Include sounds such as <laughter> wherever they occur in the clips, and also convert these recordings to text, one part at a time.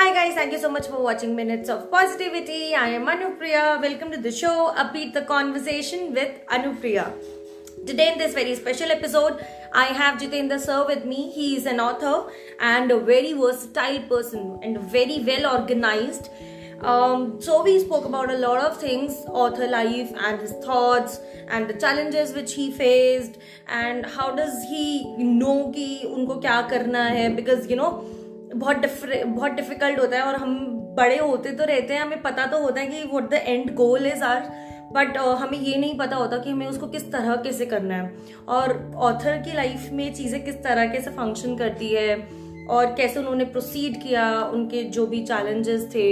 Hi guys, thank you so much for watching Minutes of Positivity. I am Anupriya. Welcome to the show Upbeat the Conversation with Anupriya. Today in this very special episode, I have Jitendra Sir with me. He is an author and a very versatile person and very well organized. Um, so we spoke about a lot of things author life and his thoughts and the challenges which he faced and how does he know ki unko kya karna hai because you know बहुत बहुत difficult होता है और हम बड़े होते तो रहते हैं, हमें पता तो होता है कि what the end goal is are but हमें ये नहीं पता होता कि हमें उसको किस तरह कैसे करना है। और ऑथर की लाइफ में चीज़ें किस तरह कैसे फ़ंक्शन करती है और कैसे उन्होंने प्रोसीड किया, उनके जो भी चैलेंजेस थे,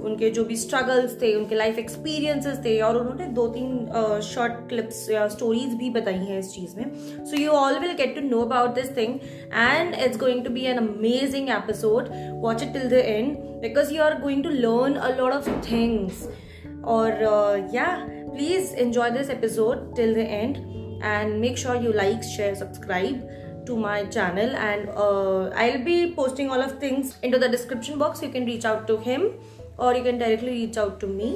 उनके जो भी स्ट्रगल्स थे, उनके लाइफ एक्सपीरियंसेस थे, और उन्होंने दो तीन शॉर्ट क्लिप्स या स्टोरीज भी बताई हैं इस चीज़ में। So you all will get to know about this thing and it's going to be an amazing episode watch it till the end because you are going to learn a lot of things और या please enjoy this episode till the end and make sure you like share subscribe to my channel and uh, I'll be posting all of things into the description box. You can reach out to him or you can directly reach out to me.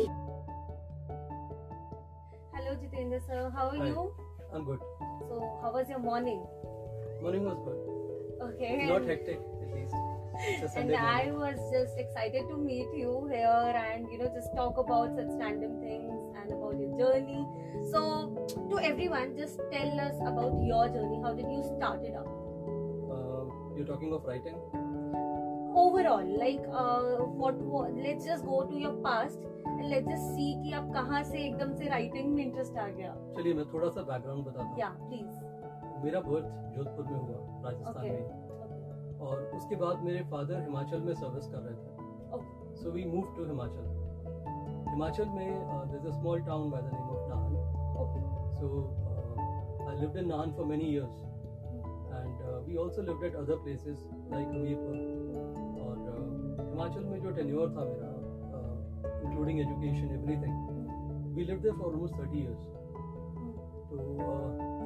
Hello Jitendra sir, how are Hi. you? I'm good. So how was your morning? Morning was good. Okay. Not hectic at least. and morning. I was just excited to meet you here and you know just talk about such random things and about your journey. So, to everyone, just tell us about your journey. How did you start it up? Uh, you're talking of writing? Overall, like uh, what, what? Let's just go to your past and let's just see कि आप कहाँ से एकदम से writing में interest आ गया. चलिए मैं थोड़ा सा background बताता हूँ. Yeah, please. मेरा birth जोधपुर में हुआ राजस्थान okay. में और उसके बाद मेरे फादर हिमाचल में सर्विस कर रहे थे so we move to Himachal Himachal में is a small town by the name of So uh, I lived in Nahan for many years, and uh, we also lived at other places like Hamirpur. और हिमाचल में जो tenure था मेरा including education everything we live there for almost thirty years तो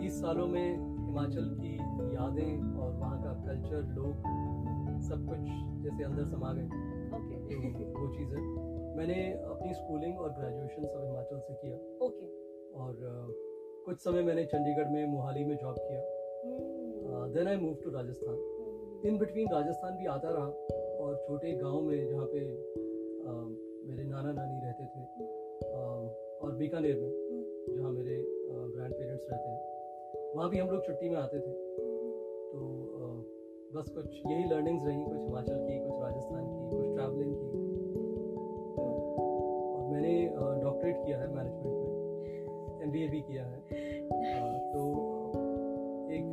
तीस सालों में हिमाचल की यादें और वहाँ का कल्चर लोग सब कुछ जैसे अंदर समा गए okay. तो वो चीज़ है मैंने अपनी स्कूलिंग और ग्रेजुएशन सब हिमाचल से किया। okay. और कुछ समय मैंने चंडीगढ़ में मोहाली में जॉब किया। Then I move to Rajasthan. In between Rajasthan भी आता रहा और छोटे गाँव में जहाँ पे uh, मेरे नाना नानी रहते थे uh, और बीकानेर में hmm. जहाँ मेरे ग्रैंड uh, पेरेंट्स रहते हैं वहाँ भी हम लोग छुट्टी में आते थे। तो uh, बस कुछ यही लर्निंग्स रही कुछ हिमाचल की कुछ राजस्थान की कुछ ट्रैवलिंग की। मैंने डॉक्टरेट किया है मैनेजमेंट में। MBA भी किया है। तो एक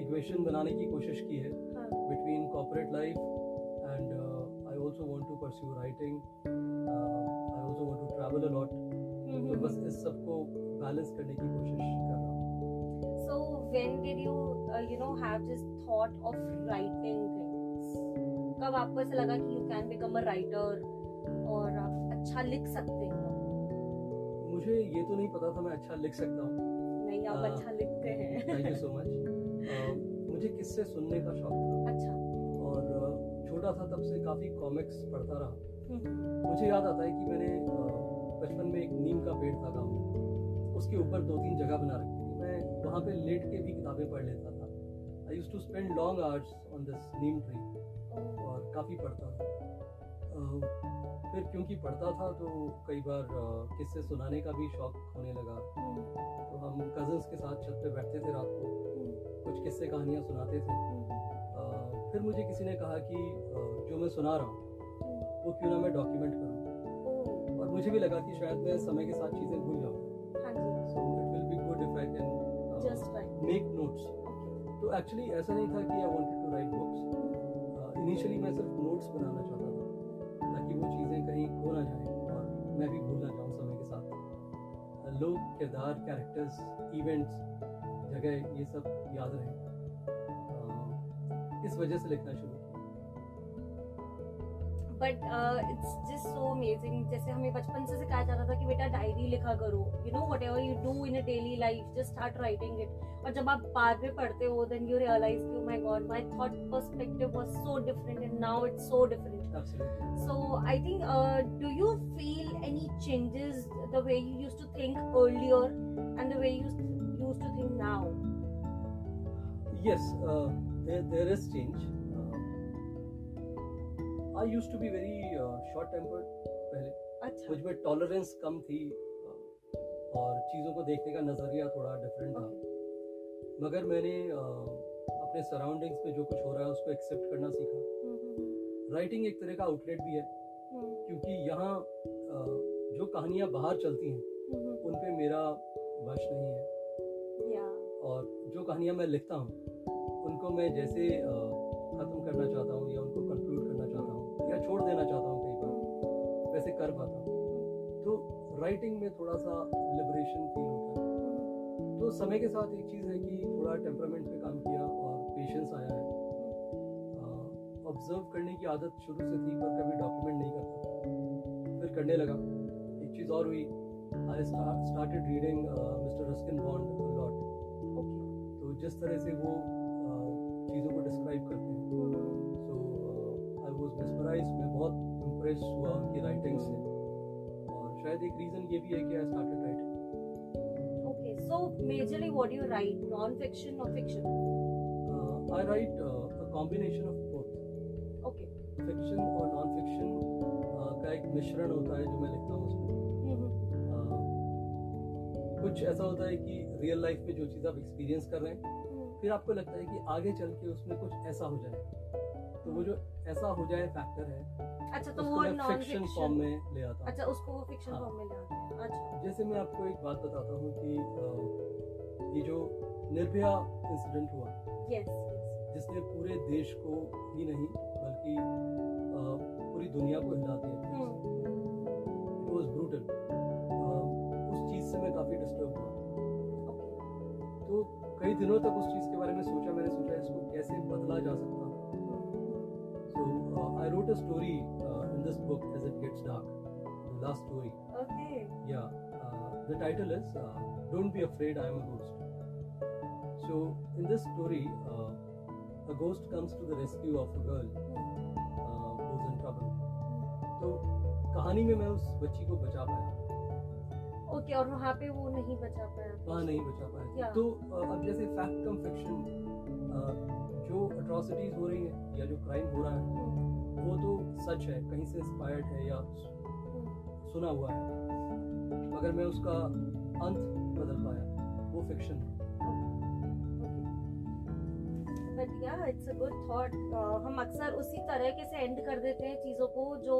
इक्वेशन बनाने की कोशिश की है between corporate life and I also want to pursue writing I also want to travel a lot तो बस इस सबको बैलेंस करने की कोशिश कर रहा हूँ। So when did you you know have this thought of writing things कब आपको ऐसा लगा कि you can become a writer अच्छा लिख सकते हैं। मुझे ये तो नहीं पता था मैं अच्छा लिख सकता हूँ। नहीं आप आ, अच्छा लिखते हैं। थैंक यू सो मच मुझे किससे सुनने का शौक था। अच्छा। और छोटा था तब से काफ़ी कॉमिक्स पढ़ता रहा। मुझे याद आता है कि मैंने बचपन में एक नीम का पेड़ था गाँव में। उसके ऊपर दो तीन जगह बना रखी थी। मैं वहाँ पे लेट के भी किताबें पढ़ लेता था। I use to spend long hours on this neem tree और काफ़ी पढ़ता था। फिर क्योंकि पढ़ता था तो कई बार किस्से सुनाने का भी शौक होने लगा। तो हम कजन्स के साथ छत पे बैठते थे रात को। कुछ किस्से कहानियाँ सुनाते थे। फिर मुझे किसी ने कहा कि जो मैं सुना रहा हूँ वो क्यों ना मैं डॉक्यूमेंट करूँ? और मुझे भी लगा कि शायद मैं समय के साथ चीज़ें भूल जाऊँ। So it will be good if I can make notes तो एक्चुअली ऐसा नहीं था कि I wanted to write books initially मैं सिर्फ़ नोट्स बनाना चाहता ताकि चीज़ें कहीं खो ना जाए, और मैं भी भूल ना जाऊँ समय के साथ। लोग, किरदार कैरेक्टर्स इवेंट्स जगह, ये सब याद रहे। इस वजह से लिखना शुरू but it's just so amazing जैसे हमें बचपन से सिखाया जाता था कि बेटा डायरी लिखा करो you know whatever you do in a daily life just start writing it और जब आप बाद में पढ़ते हो देन यू रियलाइज़ कि my god my thought perspective was so different and now it's so different Absolutely. So I think, uh, do you feel any changes the way you used to think earlier and the way you used used to think now? Yes, uh, there, there is change. Uh, I to be very short short-tempered पहले। अच्छा। मुझमें tolerance कम थी uh, और चीज़ों को देखने का नज़रिया थोड़ा डिफरेंट था। मगर मैंने uh, अपने सराउंडिंग्स में जो कुछ हो रहा है उसको एक्सेप्ट करना सीखा। राइटिंग एक तरह का आउटलेट भी है। हम्म, क्योंकि यहाँ uh, जो कहानियाँ बाहर चलती हैं उन पे मेरा वश नहीं है। और जो कहानियाँ मैं लिखता हूँ उनको मैं जैसे ख़त्म करना चाहता हूँ या उनको कंक्लूड कर पाता हूँ तो राइटिंग में थोड़ा सा लिबरेशन फील होता है। तो समय के साथ एक चीज़ है कि थोड़ा टेम्परामेंट पे काम किया और पेशेंस आया है। ऑब्ज़र्व करने की आदत शुरू से थी पर कभी डॉक्यूमेंट नहीं करता फिर करने लगा। एक चीज़ और हुई। I started reading Mister Ruskin Bond lot तो जिस तरह से वो चीज़ों को डिस्क्राइब करते हैं। सो आई वाज मेस्मराइज मैं बहुत इम्प्रेस हुआ उनकी राइटिंग से और शायद एक रीज़न ये भी है कि I started writing Okay. So majorly, what do you write? Non-fiction or fiction? I write a combination of both Okay. Fiction और नॉन फिक्शन का एक मिश्रण होता है जो मैं लिखता हूँ उसमें हम्म, कुछ ऐसा होता है कि रियल लाइफ में जो चीज़ आप एक्सपीरियंस कर रहे हैं हम्म, फिर आपको लगता है कि आगे चल के उसमें कुछ ऐसा हो जाए तो वो जो ऐसा हो जाए फैक्टर है अच्छा तो वो नॉन फिक्शन फॉर्म में ले आता हूँ। अच्छा उसको वो फिक्शन हाँ। फॉर्म में ले आते हैं। अच्छा। जैसे मैं आपको एक बात बताता हूँ कि ये जो निर्भया इंसिडेंट हुआ यस जिसने पूरे देश को ही नहीं बल्कि पूरी दुनिया को हिला दिया। इट वॉज़ ब्रूटल उस चीज़ से मैं काफ़ी डिस्टर्ब हुआ तो कई दिनों तक उस चीज़ के बारे में सोचा मैंने सोचा इसको कैसे बदला जा सकता wrote a story uh, in this book as it gets dark. The last story. Okay Yeah. Uh, the title is uh, Don't Be Afraid I Am a Ghost. So in this story, uh, a ghost comes to the rescue of a girl uh, who's in trouble. तो कहानी में मैं उस बच्ची को बचा पाया okay और वहाँ पे वो नहीं बचा पाया वहाँ नहीं बचा पाया Yeah. तो uh, अब जैसे फैक्ट कम फिक्शन जो अट्रॉसिटीज हो रही हैं या जो क्राइम हो रहा है हम्म, वो तो सच है कहीं से इंस्पायर्ड है या सुना हुआ है। मगर मैं उसका अंत बदल पाया वो फिक्शन है बट या इट्स अ गुड थॉट हम अक्सर उसी तरीके से एंड कर देते हैं चीज़ों को जो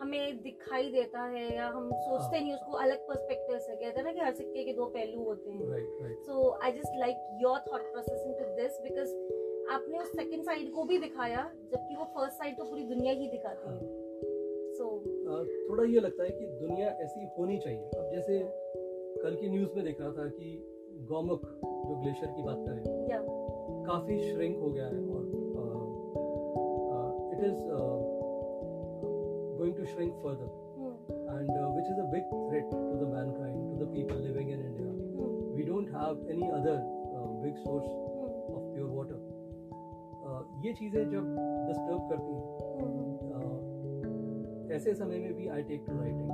हमें दिखाई देता है या हम सोचते हाँ। नहीं उसको अलग पर्सपेक्टिव से कहते हैं ना कि हर सिक्के के दो पहलू होते हैं। So I just like your thought process to this because आपने उस सेकंड साइड को भी दिखाया जबकि वो फ़र्स्ट साइड तो पूरी दुनिया ही दिखाती है। सो so, थोड़ा ये लगता है कि दुनिया ऐसी होनी चाहिए। अब जैसे कल की न्यूज़ में देख रहा था कि गौमुख जो ग्लेशियर की बात करें काफ़ी श्रिंक हो गया है और it is going to shrink further and uh, which is a big threat to the mankind, to the people living in India. We don't have any other uh, big source of pure water. ये चीज़ें जब disturb करती हैं uh, ऐसे समय में भी I take to writing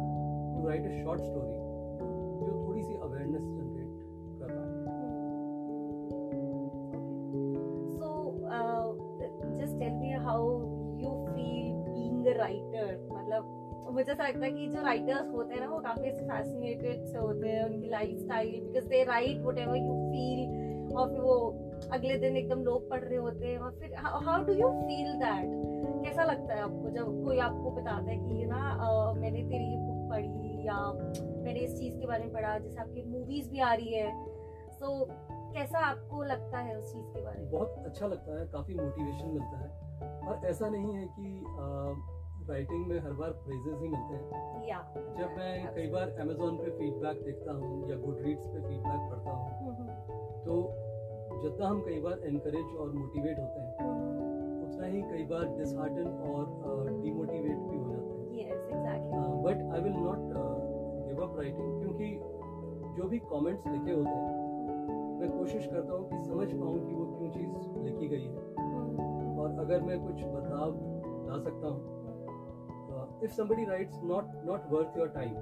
to write a short story जो थोड़ी सी अवेयरनेस जनरेट कर है। uh, just tell me how you feel being a मतलब मुझे ऐसा लगता है कि जो राइटर्स होते हैं ना वो काफ़ी फैसिनेटेड से होते हैं उनकी lifestyle because they write whatever you feel और फिर वो अगले दिन एकदम लोग पढ़ रहे होते हैं और फिर how do you feel that कैसा लगता है आपको जब कोई आपको बताता है कि ना अ, मैंने तेरी ये बुक पढ़ी या मैंने इस चीज़ के बारे में पढ़ा जैसे आपकी मूवीज़ भी आ रही है। सो so, कैसा आपको लगता है उस चीज़ के बारे में? बहुत अच्छा लगता है काफ़ी मोटिवेशन मिलता है। और ऐसा नहीं है कि राइटिंग में हर बार प्रेजेस ही मिलते हैं। या। जब मैं कई बार अमेजोन पे फीडबैक देखता हूँ या गुड रीड्स पे फीडबैक पढ़ता हूँ तो जितना हम कई बार इनकरेज और मोटिवेट होते हैं उतना ही कई बार डिसहार्टन और डिमोटिवेट भी हो जाते हैं। Yes exactly. But I will not give up writing क्योंकि जो भी कमेंट्स लिखे होते हैं मैं कोशिश करता हूँ कि समझ पाऊँ कि वो क्यों चीज़ लिखी गई है। Hmm. और अगर मैं कुछ बदलाव ला सकता हूँ if somebody writes not not worth your time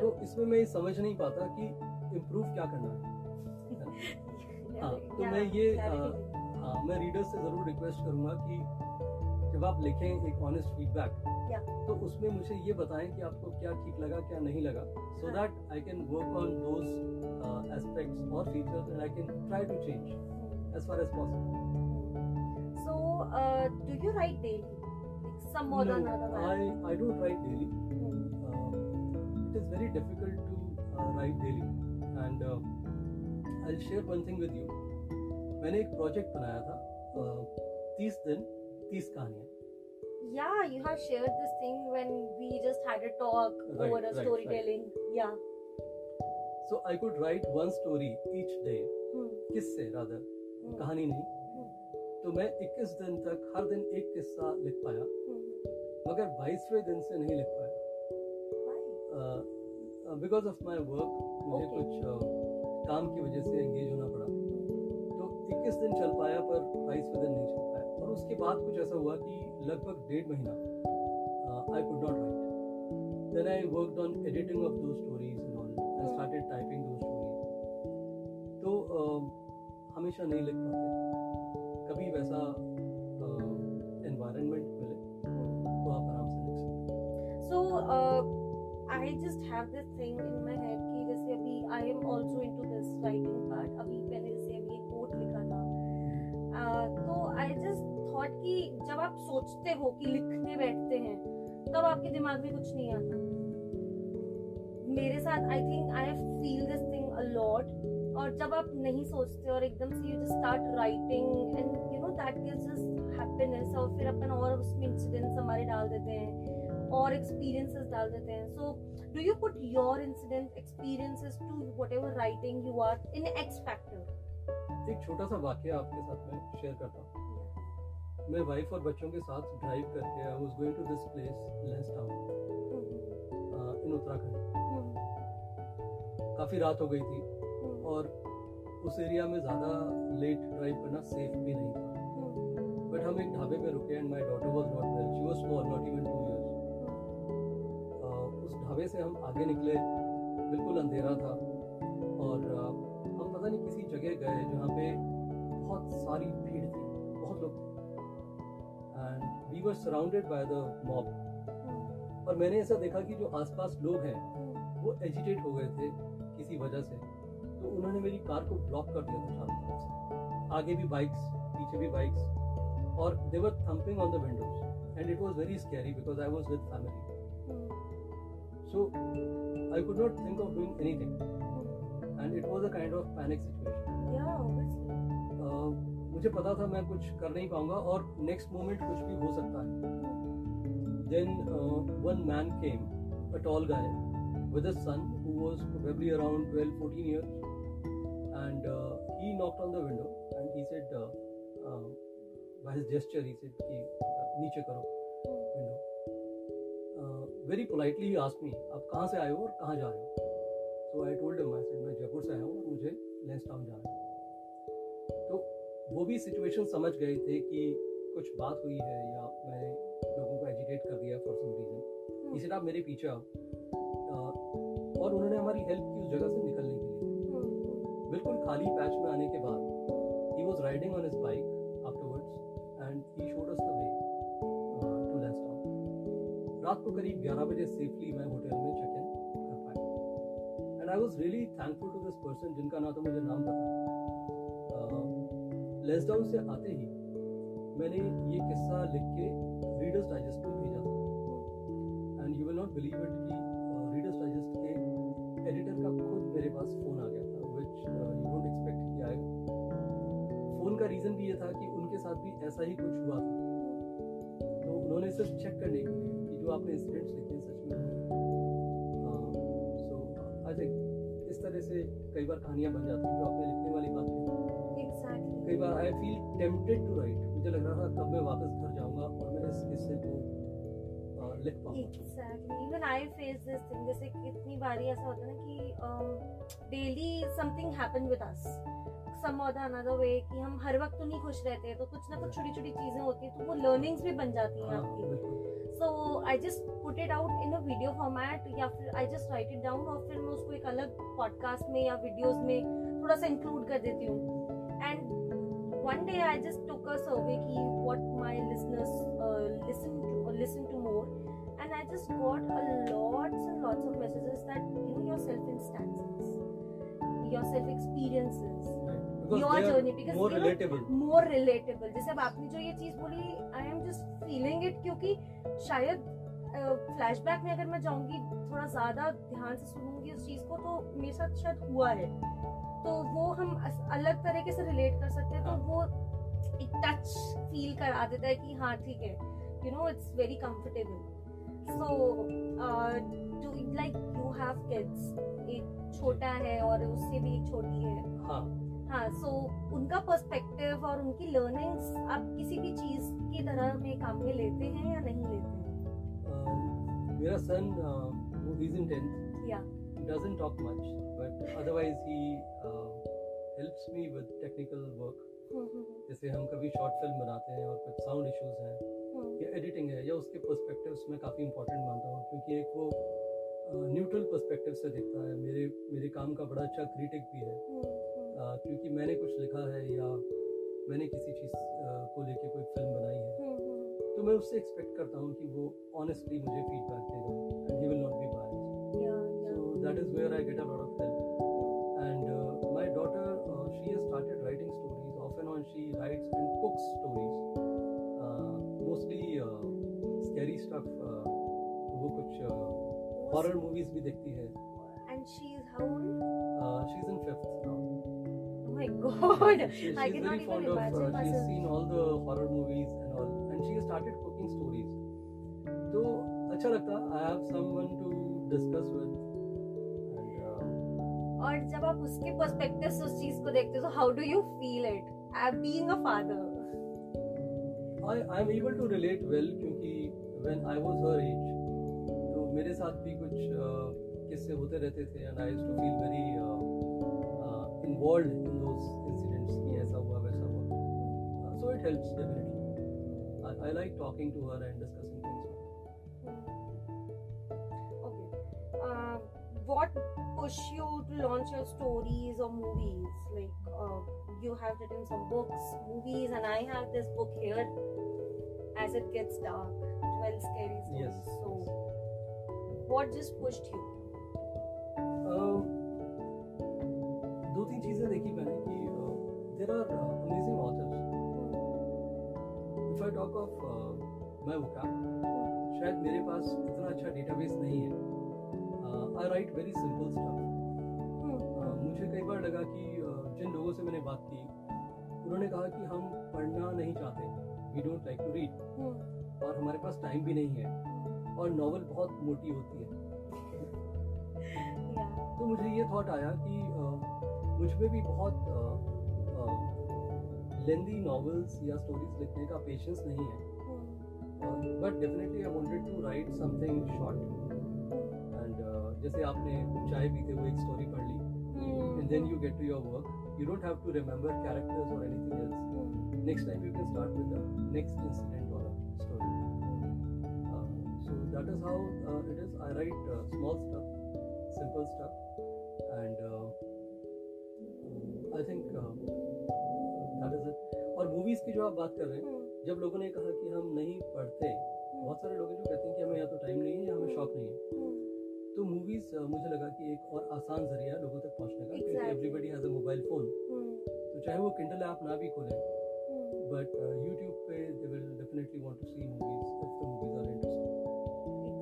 तो इसमें मैं ये समझ नहीं पाता कि इम्प्रूव क्या करना है। <laughs> हाँ, तो मैं ये मैं रीडर से ज़रूर रिक्वेस्ट करूँगा कि जब आप लिखें एक ऑनेस्ट फीडबैक तो उसमें मुझे ये बताएँ कि आपको क्या ठीक लगा क्या नहीं लगा। So that I can work on those aspects और features and I can try to change as far as possible so do you write daily I I don't write daily it is very difficult to write daily and uh, I'll share one thing with you. मैंने एक project बनाया था तीस दिन तीस कहानियाँ Yeah, you have shared this thing when we just had a talk Right, over a right, storytelling. Right. Yeah. So I could write one story each day Hmm. किससे rather Hmm. कहानी नहीं Hmm. तो मैं 21 दिन तक हर दिन एक किस्सा लिख पाया Hmm. मगर 22वें दिन से नहीं लिख पाया बिकॉज़ ऑफ़ माई वर्क मुझे Okay. कुछ uh, काम की वजह से एंगेज होना पड़ा। तो 21 दिन चल पाया पर 22वें दिन नहीं चल पाया। और उसके बाद कुछ ऐसा हुआ कि लगभग डेढ़ महीना I could not write then I worked on editing of दो stories and all I. Started typing दो स्टोरीज तो uh, हमेशा नहीं लिख पाते। कभी वैसा एनवायरनमेंट मिले तो आप आराम से लिख सकते हैं। So, uh, I just have this thing in अभी I am also into this writing part. अभी मैंने जैसे अभी quote लिखा था. तो I just thought कि जब आप सोचते हो कि लिखने बैठते हैं, तब आपके दिमाग में कुछ नहीं आता मेरे साथ I think I feel this thing a lot और जब आप नहीं सोचते और एकदम से you just start writing and you know that gives us happiness और फिर अपन और उसमें इंसिडेंट्स हमारे डाल देते हैं और एक्सपीरियंसेस डाल देते हैं। So do you put your incident experiences to whatever writing you are in X factor एक छोटा सा वाक्य आपके साथ मैं शेयर करता हूँ। मैं वाइफ और बच्चों के साथ ड्राइव करके I was going to this place Lansdowne in Uttarakhand काफ़ी रात हो गई थी और उस एरिया में ज़्यादा लेट ड्राइव करना सेफ़ भी नहीं था। बट हम एक ढाबे पे रुके and my daughter was not well she was small not even 2 years उस ढाबे से हम आगे निकले, बिल्कुल अंधेरा था। और हम पता नहीं किसी जगह गए जहाँ पे बहुत सारी भीड़ थी, बहुत लोग and we were surrounded by the mob और मैंने ऐसा देखा कि जो आसपास लोग हैं, वो एजिटेट हो गए थे किसी वजह से। तो उन्होंने मेरी कार को ब्लॉक कर दिया था चारों तरफ़ से। आगे भी बाइक्स पीछे भी बाइक्स और they were thumping on the windows and it was very scary because I was with family so I could not think of doing anything and it was a kind of panic situation या obviously मुझे पता था मैं कुछ कर नहीं पाऊँगा और नेक्स्ट मोमेंट कुछ भी हो सकता है then uh, one man came, a tall guy, with a son who was probably around 12, 14 years, and uh, he knocked on the window and he said, uh, uh, by his gesture, he said, कि uh, नीचे करो window. Politely very politely he asked me, आप कहाँ से आए हो और कहाँ जा रहे हो? So I told him, I मैं जयपुर से आया हूँ और मुझे लेंस टाउन जाना है. तो वो भी सिचुएशन समझ गए थे कि कुछ बात हुई है या मैंने लोगों को एजिटेट कर दिया फॉर सम रीजन इसी आप मेरे पीछे आओ और उन्होंने हमारी हेल्प की उस जगह से निकलने के लिए बिल्कुल खाली पैच में आने के बाद ही was riding on his bike रात को करीब 11 बजे सेफली मैं होटल में चेक इन कर पाया। And I was really thankful to this person जिनका ना तो मुझे नाम पता। है लेंसडाउन से आते ही मैंने ये किस्सा लिख के रीडर्स डाइजेस्ट में भेजा। And you will not believe it कि रीडर्स डाइजेस्ट के एडिटर का खुद मेरे पास फ़ोन आ गया था विच यू डोंट एक्सपेक्ट कि आएगा फ़ोन का रीज़न भी ये था कि उनके साथ भी ऐसा ही कुछ हुआ था। तो उन्होंने सिर्फ़ चेक करने के लिए जो आपने इंसिडेंट्स लिखे हैं सच में। सो आई थिंक इस तरह से कई बार कहानियाँ बन जाती हैं जो आपने लिखने वाली बात कही एग्जैक्टली कई बार I feel tempted to write मुझे लग रहा था कब मैं वापस घर जाऊँगा और मैं इस हिस्से को लिख पाऊँगा। Even I face this thing जैसे कितनी बारी ऐसा होता है ना कि daily something happen with us some और अनदर वे कि हम हर वक्त तो नहीं खुश रहते तो कुछ ना कुछ छोटी छोटी चीज़ें होती है तो वो लर्निंग्स भी बन जाती हैं हाँ आपकी। So I just put it out in a video format या फिर I just write it down और फिर मैं उसको एक अलग पॉडकास्ट में या वीडियोज़ में थोड़ा सा इंक्लूड कर देती हूँ। And one day I just took a survey कि what my listeners listen to listen to more and I just got a lots and lots of messages that you your self instances your self experiences you know, relatable. more relatable. जैसे अब आपने जो ये चीज़ बोली I am just feeling it क्योंकि शायद flashback में अगर मैं जाऊँगी थोड़ा ज़्यादा ध्यान से सुनूँगी उस चीज़ को तो मेरे साथ शायद हुआ है। तो वो हम अलग तरीके से रिलेट कर सकते हैं तो हाँ। वो एक टच फील करा देता है कि हाँ ठीक है। You know it's very comfortable so do like you have kids एक छोटा है और उससे भी एक छोटी है। हाँ। हाँ सो उनका पर्सपेक्टिव और उनकी लर्निंग्स आप किसी भी चीज़ की तरह में काम में लेते हैं या नहीं लेते हैं? अ, मेरा सन वो इज़ इन टेंथ या doesn't talk much but otherwise he uh, helps me with technical work. जैसे हम कभी शॉर्ट फ़िल्म बनाते हैं और कुछ साउंड इश्यूज़ हैं या एडिटिंग है या उसके पर्सपेक्टिव्स मैं काफ़ी इंपॉर्टेंट मानता हूँ क्योंकि एक वो न्यूट्रल पर्सपेक्टिव से देखता है। मेरे मेरे काम का बड़ा अच्छा क्रिटिक भी है। क्योंकि मैंने कुछ लिखा है या मैंने किसी चीज़ को लेके कोई फ़िल्म बनाई है तो मैं उससे एक्सपेक्ट करता हूँ कि वो ऑनेस्टली मुझे फीडबैक देगा and will not be by that is where I get a lot of help and my daughter she has started writing stories off and on she writes and cooks stories mostly scary stuff वो कुछ horror uh, movies भी देखती है। And she is how old she is in fifth now my god! she, I cannot even fond of uh, imagine she's seen all the horror movies and all and she has started cooking stories तो अच्छा लगता I have someone to discuss with और जब आप उसके perspective से उस चीज़ को देखते हो तो how do you feel it I being a father I I am able to relate well क्योंकि when I was her age तो मेरे साथ भी कुछ uh, किस्से होते रहते थे and I used to feel very uh, uh, involved in those incidents. Yes. Uh, so it helps definitely. I, I, like talking to her and discussing things. Okay. Uh, what push you to launch your stories or movies? Like uh, you have written some books, movies, and I have this book here. As it gets dark, twelve scary stories. Yes. So, what just pushed you? Um, दो तीन चीज़ें देखी मैंने कि there are amazing authors if I talk of my vocab शायद मेरे पास इतना अच्छा डेटाबेस नहीं है। I write very simple stuff मुझे कई बार लगा कि uh, जिन लोगों से मैंने बात की उन्होंने कहा कि हम पढ़ना नहीं चाहते। We don't like to read और हमारे पास टाइम भी नहीं है। और नॉवल बहुत मोटी होती है। <laughs> तो मुझे ये थॉट आया कि मुझमें भी बहुत लेंदी नॉवेल्स या स्टोरीज लिखने का पेशेंस नहीं है। But definitely I wanted to write something short and जैसे आपने चाय पीते हुए एक स्टोरी पढ़ ली and then you get to your work you don't have to remember characters और anything else next time you can start with the next incident और story so that is how uh, it is. I write uh, small stuff simple stuff. And uh, i think uh, that is it. और movies की जो आप बात कर रहे हैं जब लोगों ने कहा कि हम नहीं पढ़ते बहुत सारे लोग हैं जो कहते हैं कि हमें या तो टाइम नहीं है या हमें शौक नहीं है। तो मूवीज़ मुझे लगा कि एक और आसान ज़रिया है लोगों तक पहुँचने का क्योंकि. Everybody has a mobile phone तो चाहे वो किंडल ऐप ना भी खोलें बट यूट्यूब पे they will definitely want to see movies if the movies are interesting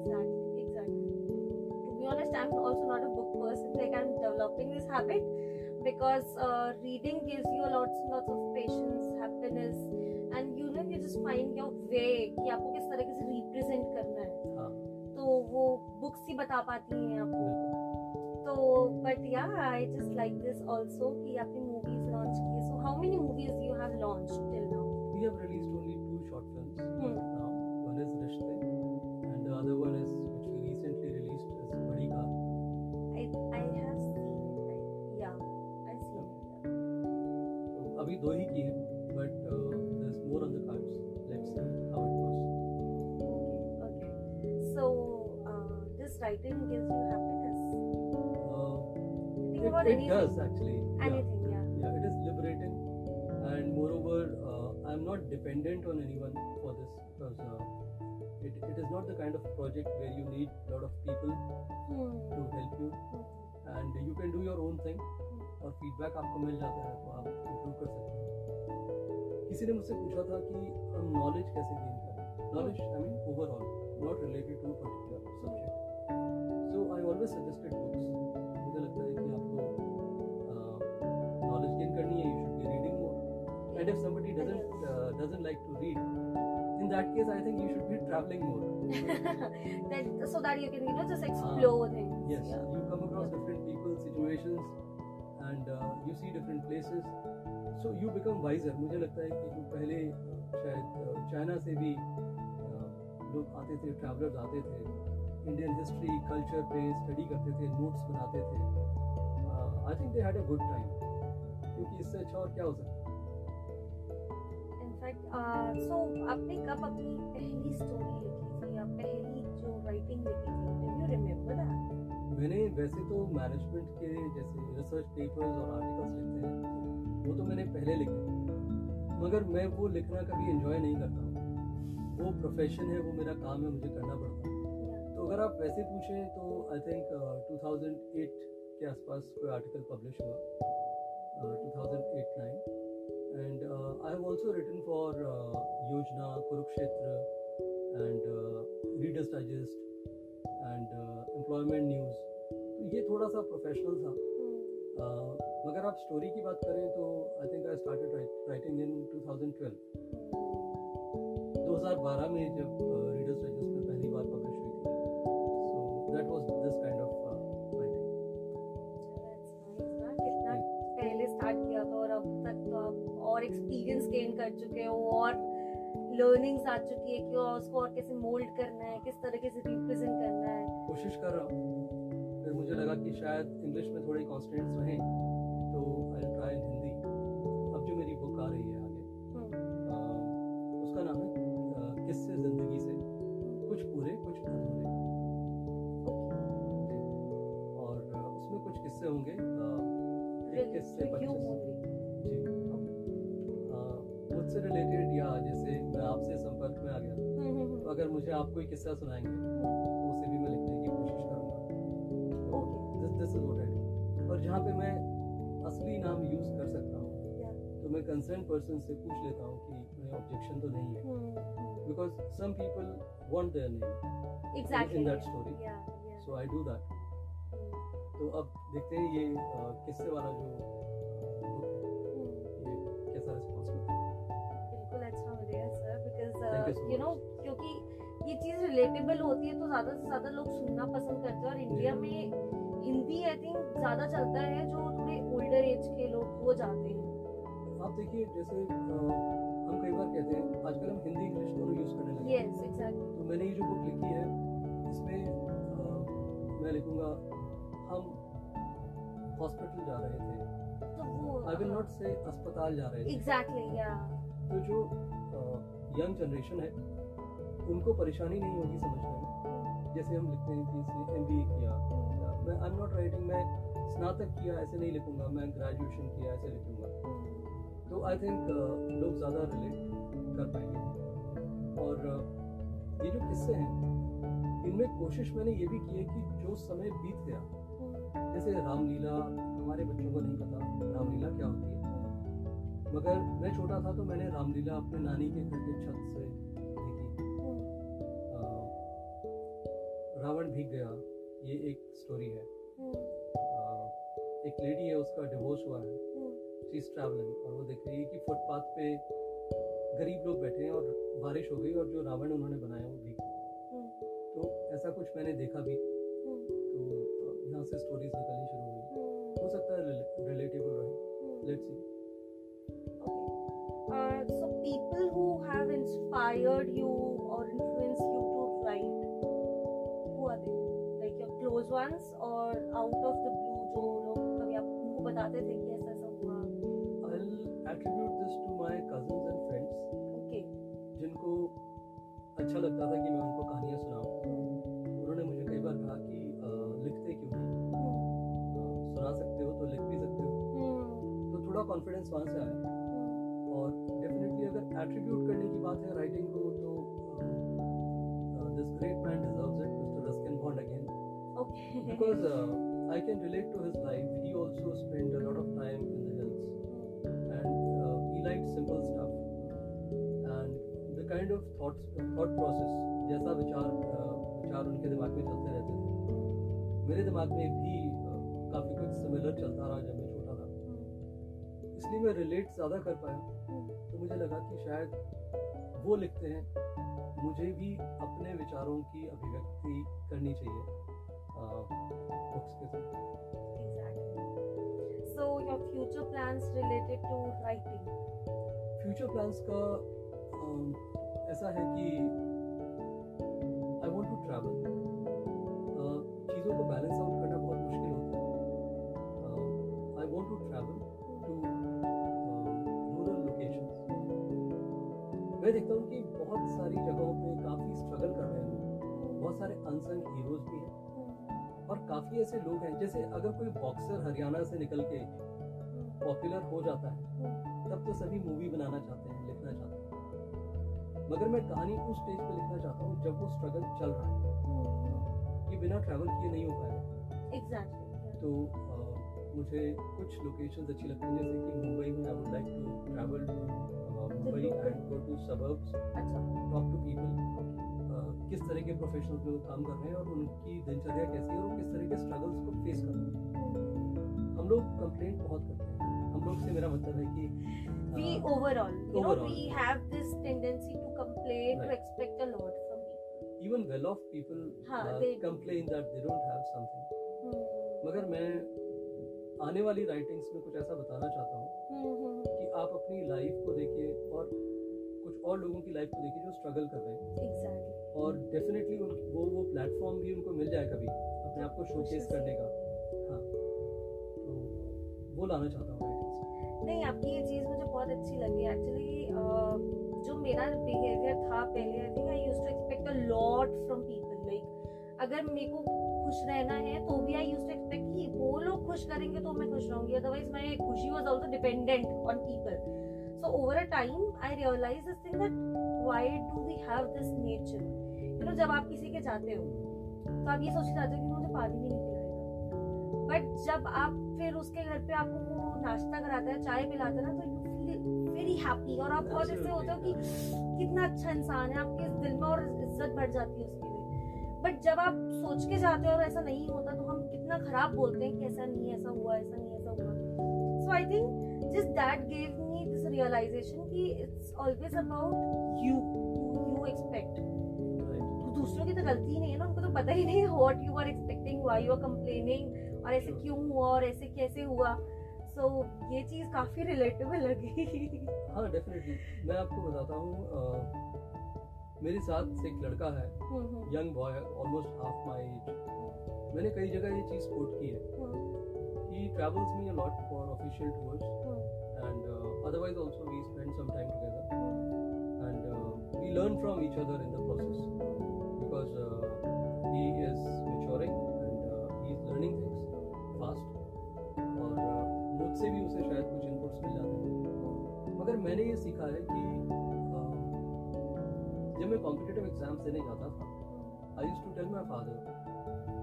Exactly, exactly. To be honest, I'm also not a book person. Like I'm developing this habit because uh, reading gives you lots and lots of patience, happiness, and you know you just find your way कि आपको किस तरीके से represent करना है. हाँ तो वो books ही बता पाती हैं आपको. तो but yeah, I just like this also कि आपने movies launch किए. So how many movies you have launched till now? we have released अभी uh, writing gives you happiness. Think it, about it anything. does actually. Anything, yeah. yeah yeah. it is liberating and moreover uh, i'm not dependent on anyone for this because uh, it, it is not the kind of project where you need a lot of people Hmm. to help you Hmm. and you can do your own thing और feedback आपको मिल जाता है तो आप improve कर सकते हैं किसी ने मुझसे पूछा था कि हम नॉलेज कैसे गेन करें knowledge I mean overall not related to particular so I always suggested books मुझे लगता है कि आपको नॉलेज गेन करनी है you should be reading more and if somebody doesn't doesn't like to read in that case i think you should be traveling more that, so that you can, you know, just explore uh, things. yes Yeah. you come across different people situations and uh, you see different places so you become wiser मुझे लगता है कि जो पहले uh, शायद China से भी uh, लोग आते थे ट्रैवलर्स आते थे इंडियन हिस्ट्री कल्चर पे स्टडी करते थे नोट्स बनाते थे। I think they had a good time क्योंकि इससे अच्छा और क्या हो सकता In fact, uh, आपने कब अपनी पहली स्टोरी लिखी थी? या पहली जो राइटिंग लिखी थी? डू यू रिमेम्बर दैट मैंने वैसे तो मैनेजमेंट के जैसे रिसर्च पेपर्स और आर्टिकल्स लिखते हैं वो तो मैंने पहले लिखे। मगर मैं वो लिखना कभी एंजॉय नहीं करता हूँ। वो प्रोफेशन है वो मेरा काम है मुझे करना पड़ता है। तो अगर आप वैसे पूछें तो आई थिंक 2008 के आसपास कोई आर्टिकल पब्लिश हुआ। Uh, 2008-9 and uh, I have also written for uh, Yojana, Kurukshetra and uh, Reader's Digest and uh, Employment News तो ये थोड़ा सा प्रोफेशनल था। uh, मगर आप स्टोरी की बात करें तो I think I started writing in 2012 2012 में जब Reader's Digest was this kind of writing कितना पहले स्टार्ट किया था और अब तक तो आप और एक्सपीरियंस गेन कर चुके हो और लर्निंग्स आ चुकी है कि और उसको और कैसे मोल्ड करना है किस तरीके से रिप्रेजेंट करना है। कोशिश कर रहा हूँ। फिर मुझे लगा कि शायद इंग्लिश में थोड़े कॉन्स्टेंट्स रहें तो आई ट्राई रिलेटेड या जैसे मैं आपसे संपर्क में आ गया हम्म, हम्म, तो हम्म. अगर मुझे आप कोई किस्सा सुनाएँगे तो उसे भी मैं लिखने की कोशिश करूँगा Okay. This this is what I do और जहाँ पे मैं असली नाम यूज़ कर सकता हूँ. तो मैं कंसर्न पर्सन से पूछ लेता हूँ कि उन्हें ऑब्जेक्शन तो नहीं है. Because some people want their name story. Yeah, yeah. So I do that तो अब देखते हैं ये किस्से वाला जो यू नो क्योंकि ये चीज़ रिलेटेबल होती है तो ज़्यादा से ज़्यादा लोग सुनना पसंद करते हैं और इंडिया में हिंदी आई थिंक ज़्यादा चलता है जो थोड़े ओल्डर एज के लोग वो जाते हैं। आप देखिए जैसे हम कई बार कहते हैं आजकल हम हिंदी इंग्लिश दोनों यूज़ करने लगे हैं। यस एग्जैक्टली तो मैंने ये जो बुक लिखी है इसमें मैं लिखूँगा हम हॉस्पिटल जा रहे थे। तो वो आई विल नॉट से अस्पताल जा रहे थे। एग्जैक्टली या तो जो यंग जनरेशन है उनको परेशानी नहीं होगी समझने में। जैसे हम लिखते हैं कि एम किया मैं आई एम नॉट राइटिंग मैं स्नातक किया ऐसे नहीं लिखूँगा मैं ग्रेजुएशन किया ऐसे लिखूँगा। तो आई थिंक लोग ज़्यादा रिलेट कर पाएँगे। और uh, ये जो किस्से हैं इनमें कोशिश मैंने ये भी की है कि जो समय बीत गया जैसे रामलीला हमारे बच्चों को नहीं पता रामलीला क्या होती है। मगर मैं छोटा था तो मैंने रामलीला अपने नानी के घर के छत से देखी। रावण भीग गया। ये एक स्टोरी है। अ, एक लेडी है उसका डिवोर्स हुआ है। इज़ ट्रैवलिंग और वो देख रही है कि फुटपाथ पे गरीब लोग बैठे हैं और बारिश हो गई और जो रावण उन्होंने बनाया वो भीग गया। तो ऐसा कुछ मैंने देखा भी। तो यहाँ से स्टोरीज निकलनी शुरू हुई। हो सकता है रिलेटेबल रहे। Let's see people who have inspired you or influenced you to write? Who are they? Like your close ones or out of the blue जो लोग कभी आपको बताते थे कि ऐसा ऐसा हुआ? I'll attribute this to my cousins and friends. Okay. जिनको अच्छा लगता था कि मैं उनको कहानियाँ सुनाऊँ. उन्होंने मुझे कई बार कहा कि आ, लिखते क्यों नहीं? सुना सकते हो तो लिख भी सकते हो. तो थोड़ा कॉन्फिडेंस वहाँ से आया. अगर एट्रीब्यूट करने की बात है राइटिंग को तो this great man deserves it mister Ruskin Bond again Okay. because uh, I can relate to his life. He also spent a lot of time in the hills, and uh, he liked simple stuff. And the kind of thoughts, thought process, जैसा विचार uh, विचार उनके दिमाग में चलते रहते थे मेरे दिमाग में भी uh, काफ़ी कुछ सिमिलर चलता रहा जब मैं छोटा था इसलिए मैं रिलेट ज़्यादा कर पाया तो मुझे लगा कि शायद वो लिखते हैं। मुझे भी अपने विचारों की अभिव्यक्ति करनी चाहिए बुक्स के साथ फ्यूचर प्लान्स का अम, ऐसा है कि आई वांट टू ट्रैवल चीज़ों को बैलेंस बहुत सारे अनसंग हीरोज भी हैं। और काफ़ी ऐसे लोग हैं जैसे अगर कोई बॉक्सर हरियाणा से निकल के पॉपुलर हो जाता है तब तो सभी मूवी बनाना चाहते हैं लिखना चाहते हैं। मगर मैं कहानी उस स्टेज पे लिखना चाहता हूँ जब वो स्ट्रगल चल रहा है ये बिना ट्रैवल किए नहीं हो पाएगा। Exactly. तो अ, मुझे कुछ लोकेशंस अच्छी लगती हैं जैसे कि मुंबई में I would like to travel to Mumbai and go to suburbs. Talk to people किस तरह के प्रोफेशनल पे वो काम कर रहे हैं और उनकी दिनचर्या कैसी है और किस तरह के स्ट्रगल्स को फेस कर रहे हैं। हम लोग कंप्लेंट बहुत करते हैं। हम लोग से मेरा मतलब है कि we overall we have this tendency to complain to expect a lot from people even well off people complain that they don't have something मगर मैं आने वाली राइटिंग्स में कुछ ऐसा बताना चाहता हूँ कि आप अपनी लाइफ को देखिए और कुछ और लोगों की लाइफ को देखिए जो स्ट्रगल कर रहे हैं। Exactly exactly. और डेफिनेटली वो वो प्लेटफॉर्म भी उनको मिल जाए कभी अपने आप को शोकेस करने का। हाँ। तो वो लाना चाहता हूँ नहीं आपकी ये चीज़ मुझे बहुत अच्छी लगी। एक्चुअली जो मेरा बिहेवियर था पहले I think I used to expect a lot from people like अगर मेरे को खुश रहना है तो भी आई यूज्ड टू एक्सपेक्ट कि वो लोग खुश करेंगे तो मैं खुश रहूँगी। अदरवाइज़ माय खुशी was also dependent on people so over a time I realise this thing that why do we have this nature you know जब आप किसी के जाते हो तो आप ये सोच के जाते हो कि मुझे पानी नहीं पिलाएगा। बट जब आप फिर उसके घर पे आपको वो नाश्ता कराता है, चाय पिलाता है ना तो यू फील वेरी हैप्पी और आप बहुत ऐसे होते हो कि कितना अच्छा इंसान है, आपके दिल में और इज़्ज़त बढ़ जाती है उसके लिए। बट जब आप सोच के जाते हो और ऐसा नहीं होता तो हम कितना खराब बोलते हैं कि ऐसा नहीं, ऐसा हुआ, ऐसा नहीं, ऐसा हुआ। So I think just that gave me this realisation कि it's always about you you expect. तो दूसरों की तो गलती ही नहीं है ना उनको तो पता ही नहीं what you are expecting why you are complaining और ऐसे क्यों हुआ और ऐसे कैसे हुआ। सो ये चीज़ काफ़ी रिलेटेबल लगी। हाँ डेफिनेटली मैं आपको बताता हूँ अ, मेरे साथ एक लड़का है young boy almost half my age मैंने कई जगह ये चीज़ कोट की है। lot for official tours hmm, and uh, otherwise also we spend some time together. Hmm, and uh, we learn from each other in the process. Because uh, he is maturing and uh, he is learning things fast. और uh, मुझसे भी उसे शायद कुछ inputs मिल जाते हैं। मगर मैंने ये सीखा है कि जब मैं कॉम्पिटिटिव एग्ज़ाम्स देने जाता था I use to tell my father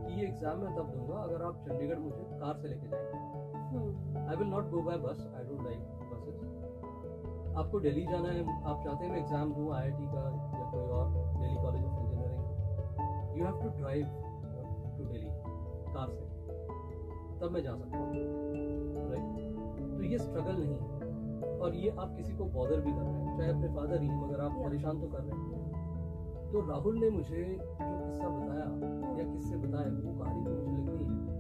कि ये एग्ज़ाम मैं तब दूँगा अगर आप चंडीगढ़ मुझे कार से लेके जाएँगे। I will not go by bus I don't like buses आपको दिल्ली जाना है आप चाहते हैं मैं एग्ज़ाम दूँ आईआईटी का या कोई और Delhi college of you have to drive to Delhi car से। तब मैं जा सकता हूँ राइट तो ये स्ट्रगल नहीं है। और ये आप किसी को बॉदर भी कर रहे हैं चाहे अपने फादर ही मगर आप परेशान तो कर रहे हैं। तो राहुल ने मुझे जो किस्सा बताया या किससे बताया वो कहानी तो मुझे लिखनी है।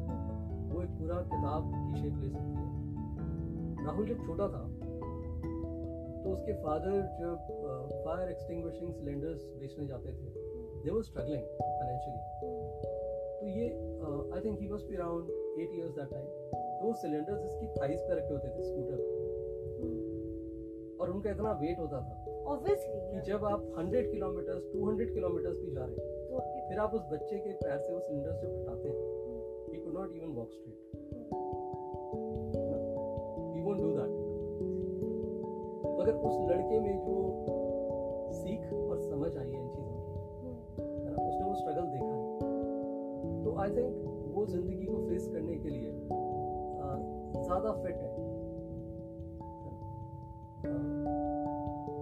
वो एक पूरा किताब की शेप ले सकती है। राहुल जब छोटा था तो उसके फादर जब फायर एक्सटिंग्विशिंग सिलेंडर्स बेचने जाते थे। दे वर स्ट्रगलिंग फाइनेंशियली तो ये I think he must be around eight years that time तो सिलेंडर्स इसकी थाइस पे रखे होते थे स्कूटर हम्म, और उनका इतना वेट होता था ऑब्वियसली कि जब आप 100 किलोमीटर 200 किलोमीटर भी जा रहे हैं तो फिर आप उस बच्चे के पैर से वो सिलेंडर से हटाते हैं। He could not even walk straight he won't do that मगर उस लड़के में जो आई थिंक वो ज़िंदगी को फेस करने के लिए ज़्यादा फिट है।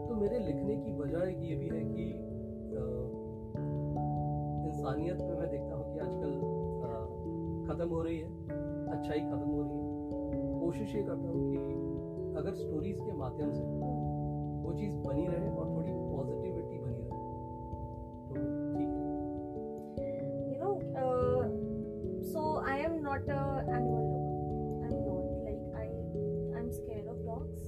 तो मेरे लिखने की वजह ये भी है कि इंसानियत में मैं देखता हूँ कि आजकल खत्म हो रही है, अच्छाई खत्म हो रही है। कोशिश ये करता हूँ कि अगर स्टोरीज के माध्यम से वो चीज़ बनी रहे और थोड़ी not a animal lover. I'm not. Like i i'm scared of dogs.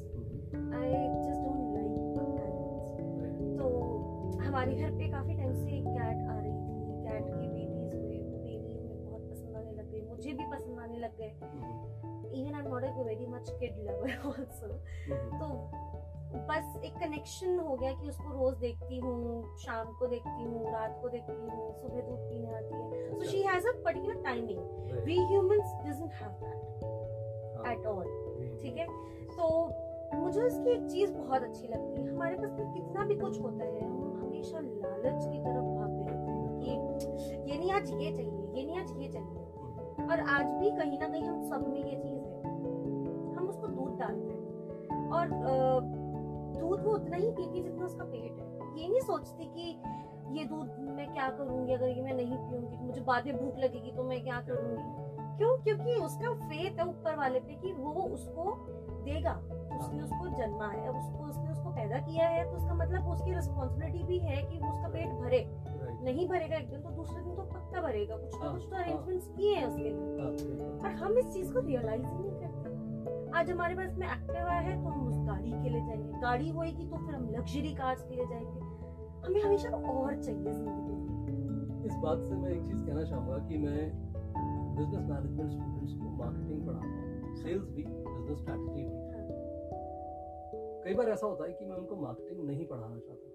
Hmm, i just don't like animals. तो हमारे घर पे काफ़ी टाइम से एक कैट आ रही थी. कैट की बेबीज हुए वो बेबी हमें बहुत पसंद आने लग गए मुझे भी पसंद आने लग गए. हम्म, even I am not a very much kid lover hmm, तो बस एक कनेक्शन हो गया कि उसको रोज देखती हूँ शाम को देखती हूँ रात को देखती हूँ सुबह दूध पीने आती है। So अच्छा, she has a particular timing. Right. we humans doesn't have that हाँ, at all. We- ठीक है? तो मुझे उसकी एक चीज़ बहुत अच्छी लगती है। हमारे पास में कितना भी कुछ होता है हम हमेशा लालच की तरफ़ भागते रहते हैं कि ये नहीं आज ये चाहिए ये नहीं आज ये चाहिए। हम्म, और आज भी कहीं ना कहीं हम सब में ये चीज़ है। हम उसको दूध डालते हैं। और अ, दूध वो उतना ही पीती है जितना उसका पेट है। ये नहीं सोचती कि ये दूध मैं क्या करूँगी अगर ये मैं नहीं पीऊँगी तो मुझे बाद में भूख लगेगी तो मैं क्या करूँगी? क्यों? क्योंकि उसका फेथ है ऊपर वाले पे कि वो उसको देगा। उसने उसको जन्मा है उसको उसने उसको पैदा किया है तो उसका मतलब उसकी रिस्पॉन्सिबिलिटी भी है कि उसका पेट भरे। नहीं भरेगा एक दिन तो दूसरे दिन तो पक्का भरेगा। कुछ ना हाँ, कुछ तो हाँ। अरेंजमेंट्स किए हैं उसके लिए। हाँ, पर हम इस चीज़ को रियलाइज़ ही नहीं करते। आज हमारे पास में एक्टिवा है तो हम उस गाड़ी के लिए जाएँगे। गाड़ी होएगी तो फिर हम लग्जरी कार्स के लिए जाएँगे। हमें हमेशा और चाहिए ज़िंदगी। में इस बात से मैं एक चीज़ कहना चाहूँगा कि मैं बिज़नेस मैनेजमेंट स्टूडेंट्स को मार्केटिंग पढ़ाता हूँ। सेल्स भी बिज़नेस स्ट्रैटेजी भी। कई बार ऐसा होता है कि मैं उनको मार्केटिंग नहीं पढ़ाना चाहता।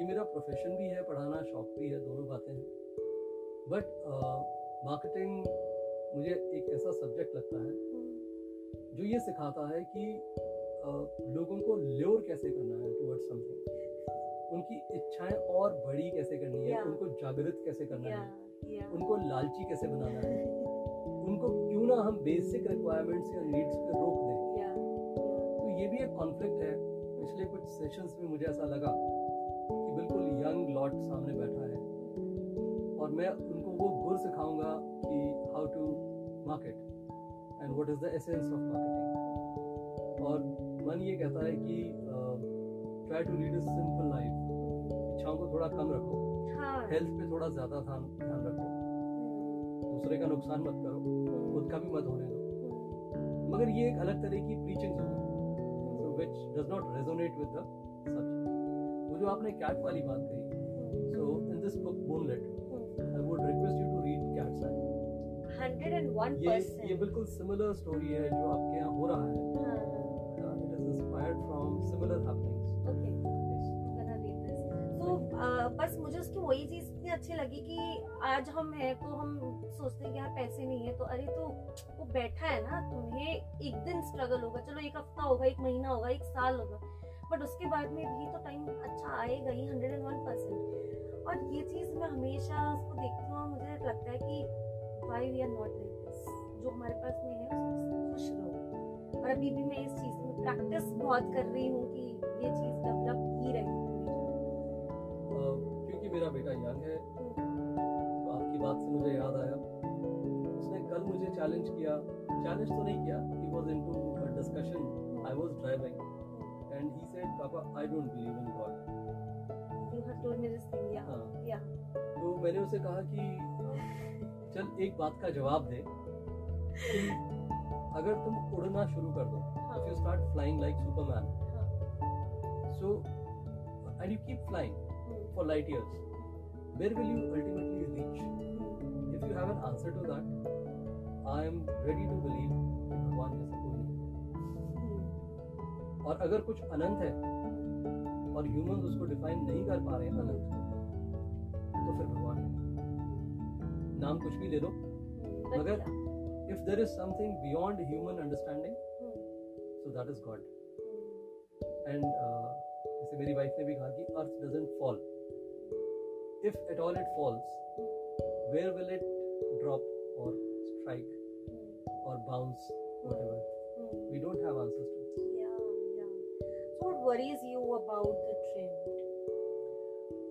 ये मेरा प्रोफेशन भी है, पढ़ाना शौक भी है, दोनों बातें हैं। बट मार्केटिंग मुझे एक ऐसा सब्जेक्ट लगता है जो ये सिखाता है कि लोगों को ल्योर कैसे करना है टुवर्ड्स समथिंग उनकी इच्छाएँ और बड़ी कैसे करनी है? Yeah. उनको जागृत कैसे करना है? उनको लालची कैसे बनाना है? उनको क्यों ना हम बेसिक रिक्वायरमेंट्स या नीड्स पे रोक दें? तो ये भी एक कॉन्फ्लिक्ट है। पिछले कुछ सेशंस में मुझे ऐसा लगा कि बिल्कुल यंग लॉट सामने बैठा है। और मैं उनको वो गुर सिखाऊँगा कि how to market and what is the essence of marketing और मन ये कहता है कि try to lead a simple life इच्छाओं को थोड़ा कम रखो। हाँ। हेल्थ पे थोड़ा ज़्यादा ध्यान ध्यान रखो। दूसरे का नुकसान मत करो। खुद का भी मत होने दो। मगर ये एक अलग तरह की प्रीचिंग होगी so which does not resonate with the subject. वो जो आपने कैट वाली बात कही। so in this book moonlit 101 ये ये बिल्कुल सिमिलर स्टोरी है जो आपके यहाँ हो रहा है। It is inspired from similar happenings okay बस मुझे उसकी वही चीज़ इतनी अच्छी लगी कि आज हम हैं तो हम सोचते हैं कि यार पैसे नहीं है तो अरे तो वो बैठा है ना तुम्हें एक दिन स्ट्रगल होगा। चलो एक हफ़्ता होगा एक महीना होगा एक साल होगा। बट उसके बाद में भी तो टाइम अच्छा आएगा ही हंड्रेड एंड वन परसेंट और ये चीज़ मैं हमेशा उसको देखती हूँ मुझे लगता है कि why we are not like this जो हमारे पास में है उसमें खुश रहो। और अभी भी मैं इस चीज़ में प्रैक्टिस बहुत कर रही हूँ कि ये चीज़ डेवलप ही रहे। क्योंकि मेरा बेटा यंग है तो आपकी बात से मुझे याद आया। उसने कल मुझे चैलेंज किया। चैलेंज तो नहीं किया he was into a discussion I was driving and he said papa I don't believe in God You have told me this thing, yeah. हाँ। Yeah. तो मैंने उसे कहा कि चल एक बात का जवाब दे। अगर तुम उड़ना शुरू कर दो if reach if you have an answer to that I am ready to believe भगवान के हम्म। और अगर कुछ अनंत है और ह्यूमन उसको डिफाइन नहीं कर पा रहे हैं अनंत तो फिर भगवान नाम कुछ भी ले लो मगर if there is something beyond human understanding. So that is God. And जैसे मेरी वाइफ ने भी कहा कि earth doesn't fall if at all it falls where will it drop और स्ट्राइक. और bounce don't have answers to Yeah, yeah. So what worries you about the trend?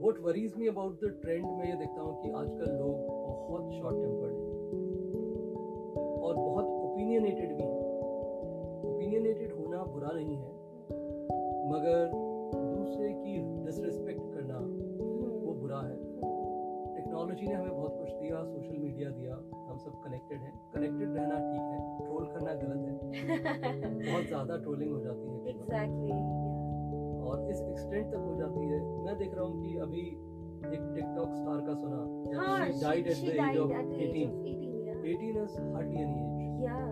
what worries me about the trend मैं ये देखता हूँ कि आजकल लोग बहुत शॉर्ट टेम्पर्ड हैं। और बहुत ओपिनियनेटेड भी हैं। ओपिनियनेटेड होना बुरा नहीं है मगर दूसरे की डिसरिस्पेक्ट करना वो बुरा है। टेक्नोलॉजी ने हमें बहुत कुछ दिया सोशल मीडिया दिया हम सब कनेक्टेड हैं। कनेक्टेड रहना ठीक है ट्रोल करना गलत है। बहुत ज़्यादा ट्रोलिंग हो जाती है। Exactly. और इस एक्सटेंट तक हो जाती है। मैं देख रहा हूँ कि अभी एक TikTok star she died at the age of 18. Yeah. 18 is hardly any age Yeah.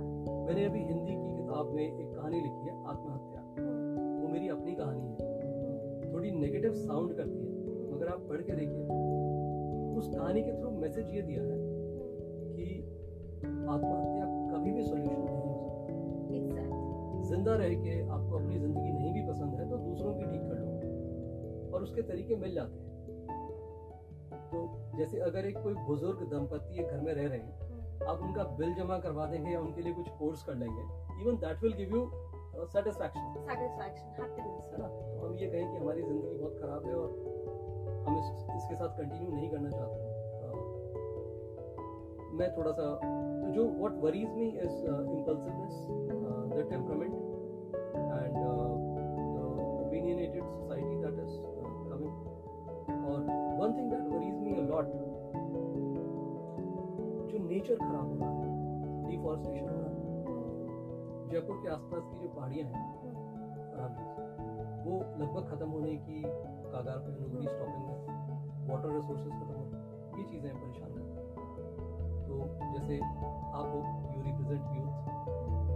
मैंने अभी हिंदी की किताब में एक कहानी लिखी है आत्महत्या Hmm. वो मेरी अपनी कहानी है Hmm. थोड़ी नेगेटिव साउंड करती है मगर आप पढ़ के देखिए उस कहानी के थ्रू मैसेज ये दिया है कि आत्महत्या कभी भी सॉल्यूशन नहीं हो सकता Exactly. ज़िंदा रह के आपको अपनी ज़िंदगी नहीं भी पसंद है तो दूसरों की ठीक कर लो और उसके तरीके मिल जाते हैं जैसे अगर एक कोई बुज़ुर्ग दंपति एक घर में रह रहे हैं Hmm. आप उनका बिल जमा करवा देंगे या उनके लिए कुछ कोर्स कर लेंगे even that will give you satisfaction Satisfaction, happiness. है ना तो हम ये कहें कि हमारी ज़िंदगी बहुत खराब है और हम इस, इसके साथ कंटिन्यू नहीं करना चाहते अ, मैं थोड़ा सा तो जो what worries me is impulsiveness the temperament nature खराब हो रहा है। डिफॉरेस्टेशन हो रहा है। जयपुर के आसपास की जो पहाड़ियाँ हैं वो लगभग खत्म होने की कागार पे नोबडी स्टॉपिंग है। वाटर रिसोर्सेज खत्म हो ये चीज़ें परेशान करती हैं तो जैसे आप हो यू रिप्रेजेंट यूथ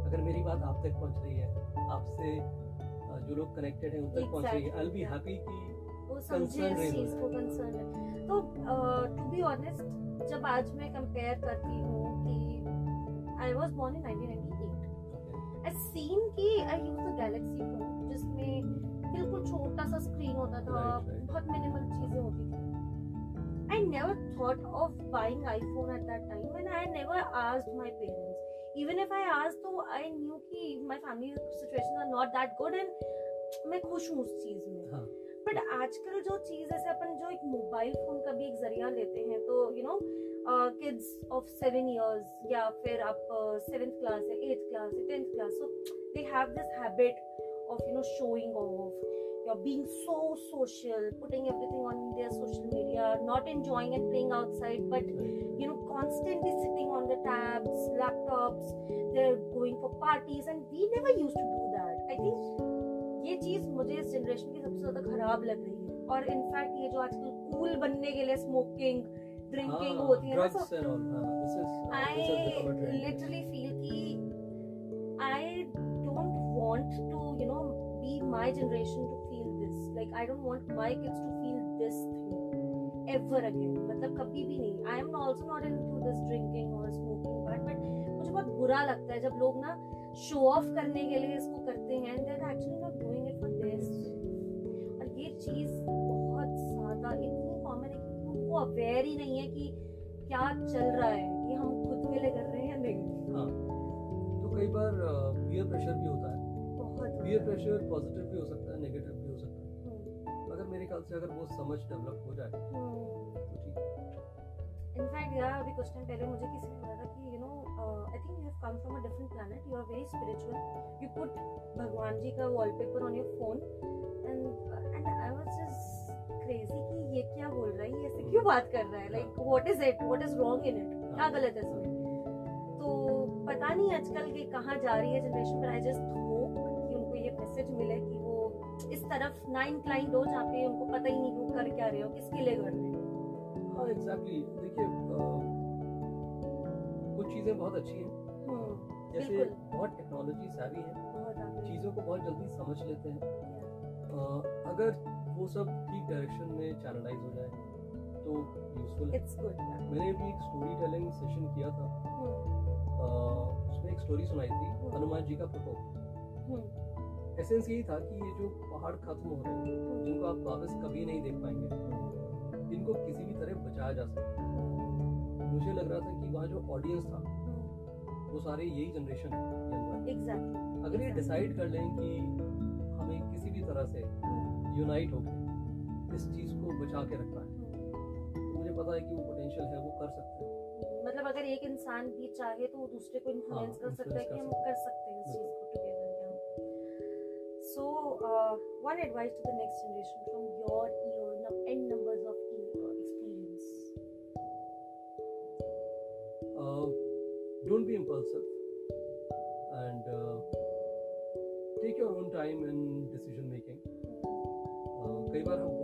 अगर मेरी बात आप तक पहुँच रही है आपसे जो लोग कनेक्टेड हैं उन तक पहुँच रही है। आई बी हैप्पी कि वो समझे इस चीज़ को कंसर्न है। तो टू बी ऑनेस्ट जब आज मैं कंपेयर करती हूँ कि I was born in 1998 I seen कि I use the Galaxy phone जिसमें बिल्कुल छोटा सा स्क्रीन होता था. बहुत मिनिमल चीज़ें होती थी। I never thought of buying iPhone at that time and I never asked my parents even if I asked तो आई न्यू कि my family situation are not that good and मैं खुश हूँ उस चीज़ में। हाँ। बट आजकल जो चीज़ ऐसे अपन जो एक मोबाइल फ़ोन का भी एक ज़रिया लेते हैं तो you know kids of seven years या फिर आप सेवेंथ क्लास है एट्थ क्लास है tenth class so they have this habit of you know showing off you're being so social putting everything on their social media not enjoying and playing outside but you know constantly sitting on the tabs laptops they're going for parties and we never used to do that i think ये चीज़ मुझे इस generation की सबसे ज़्यादा खराब लग रही है। और इनफैक्ट ये जो आजकल कूल बनने के लिए स्मोकिंग ड्रिंकिंग होती है ना आई फील कि I don't want to you know be my generation to feel this like I don't want my kids to feel this ever again मतलब कभी भी नहीं। I am also not into this drinking और smoking but मुझे बहुत बुरा लगता है जब लोग ना शो ऑफ़ करने के लिए इसको करते हैं एंड देन एक्चुअली चीज़ बहुत ज़्यादा इतनी कॉमन है कि उनको अवेयर ही नहीं है कि क्या चल रहा है ये हम खुद के लिए कर रहे हैं नहीं। हाँ तो कई बार पीयर प्रेशर भी होता है। बहुत पीयर प्रेशर पॉजिटिव भी हो सकता है नेगेटिव भी हो सकता है। अगर मेरे ख्याल से अगर वो समझ डेवलप हो जाए तो ठीक है। इनफैक्ट यार अभी कुछ टाइम पहले मुझे किसी ने बोला था कि you know I think you have come from a different planet you are very spiritual you put भगवान जी का wallpaper on your phone and and I was just crazy कि ये क्या बोल रहा है? ये ऐसे क्यों बात कर रहा है? Like what is it what is wrong in it क्या गलत है इसमें? तो पता नहीं आजकल की कहाँ जा रही है जनरेशन पर आई जस्ट होप कि उनको ये मैसेज मिले कि वो इस तरफ़ ना इंक्लाइंड हो जहाँ पे उनको पता ही नहीं वो कर क्या रहे हो किसके लिए कर रहे हो। हाँ एग्जैक्टली देखिए कुछ चीज़ें बहुत अच्छी हैं। हम्म, जैसे बहुत टेक्नोलॉजी सारी है। चीज़ों को बहुत जल्दी समझ लेते हैं। अ, अगर वो सब ठीक डायरेक्शन में चैनलाइज हो जाए तो यूजफुल है। मैंने भी एक स्टोरी टेलिंग सेशन किया था। अ, उसमें एक स्टोरी सुनाई थी हनुमान जी का प्रकोप एसेंस यही था कि ये जो पहाड़ खत्म हो रहे हैं जिनको आप वापस कभी नहीं देख पाएँगे। इनको किसी भी तरह बचाया जा सकता मुझे लग रहा था कि वहाँ जो ऑडियंस था वो सारे यही जनरेशन है young अगर ये डिसाइड कर लें कि हमें किसी भी तरह से यूनाइट होकर इस चीज़ को बचा के रखना है तो मुझे पता है कि वो पोटेंशियल है वो कर सकते हैं। मतलब अगर एक इंसान भी चाहे तो वो दूसरे को इन्फ्लुएंस हाँ, कर सकता है कि हम कर कर सकते हैं इस चीज़ को together so one advice to the next generation from your impulsive and uh, take your own time in decision making uh, कई बार हम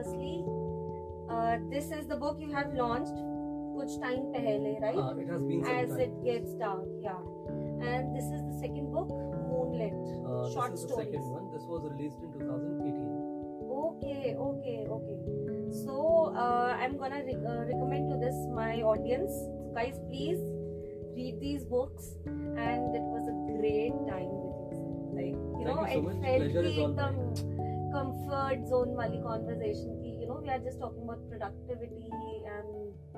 firstly uh, this is the book you have launched kuch time pehle right? हाँ it has been some as time. it gets dark yeah. And this is the second book moonlit uh, short this is the second one. This was released in 2018 okay okay okay. So uh, i'm gonna re- uh, recommend to this my audience. So guys please read these books. And it was a great time with you. Like you Thank know you so it felt Pleasure is ki all ekdam comfort zone wali conversation ki you know we are just talking about productivity and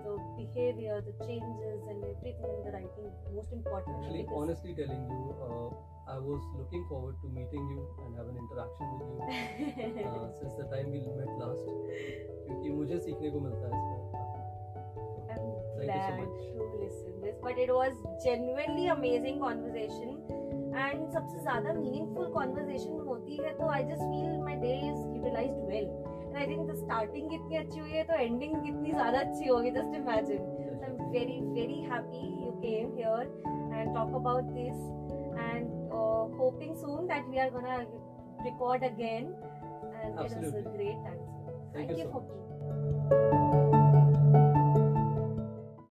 the behavior the changes and everything in the writing most important Actually, honestly telling you, uh, I was looking forward to meeting you and have an interaction with you uh, since the time we met last. क्योंकि मुझे सीखने को मिलता है इसमें I'm Thank you so glad much. to listen this, but it was genuinely amazing conversation. And सबसे ज़्यादा meaningful conversation होती है तो I just feel my day is utilize well I think the starting कितनी अच्छी हुई है तो एंडिंग कितनी ज़्यादा अच्छी होगी just imagine very very happy you came here and talk about this and hoping soon that we are gonna record again and it is great time thank you for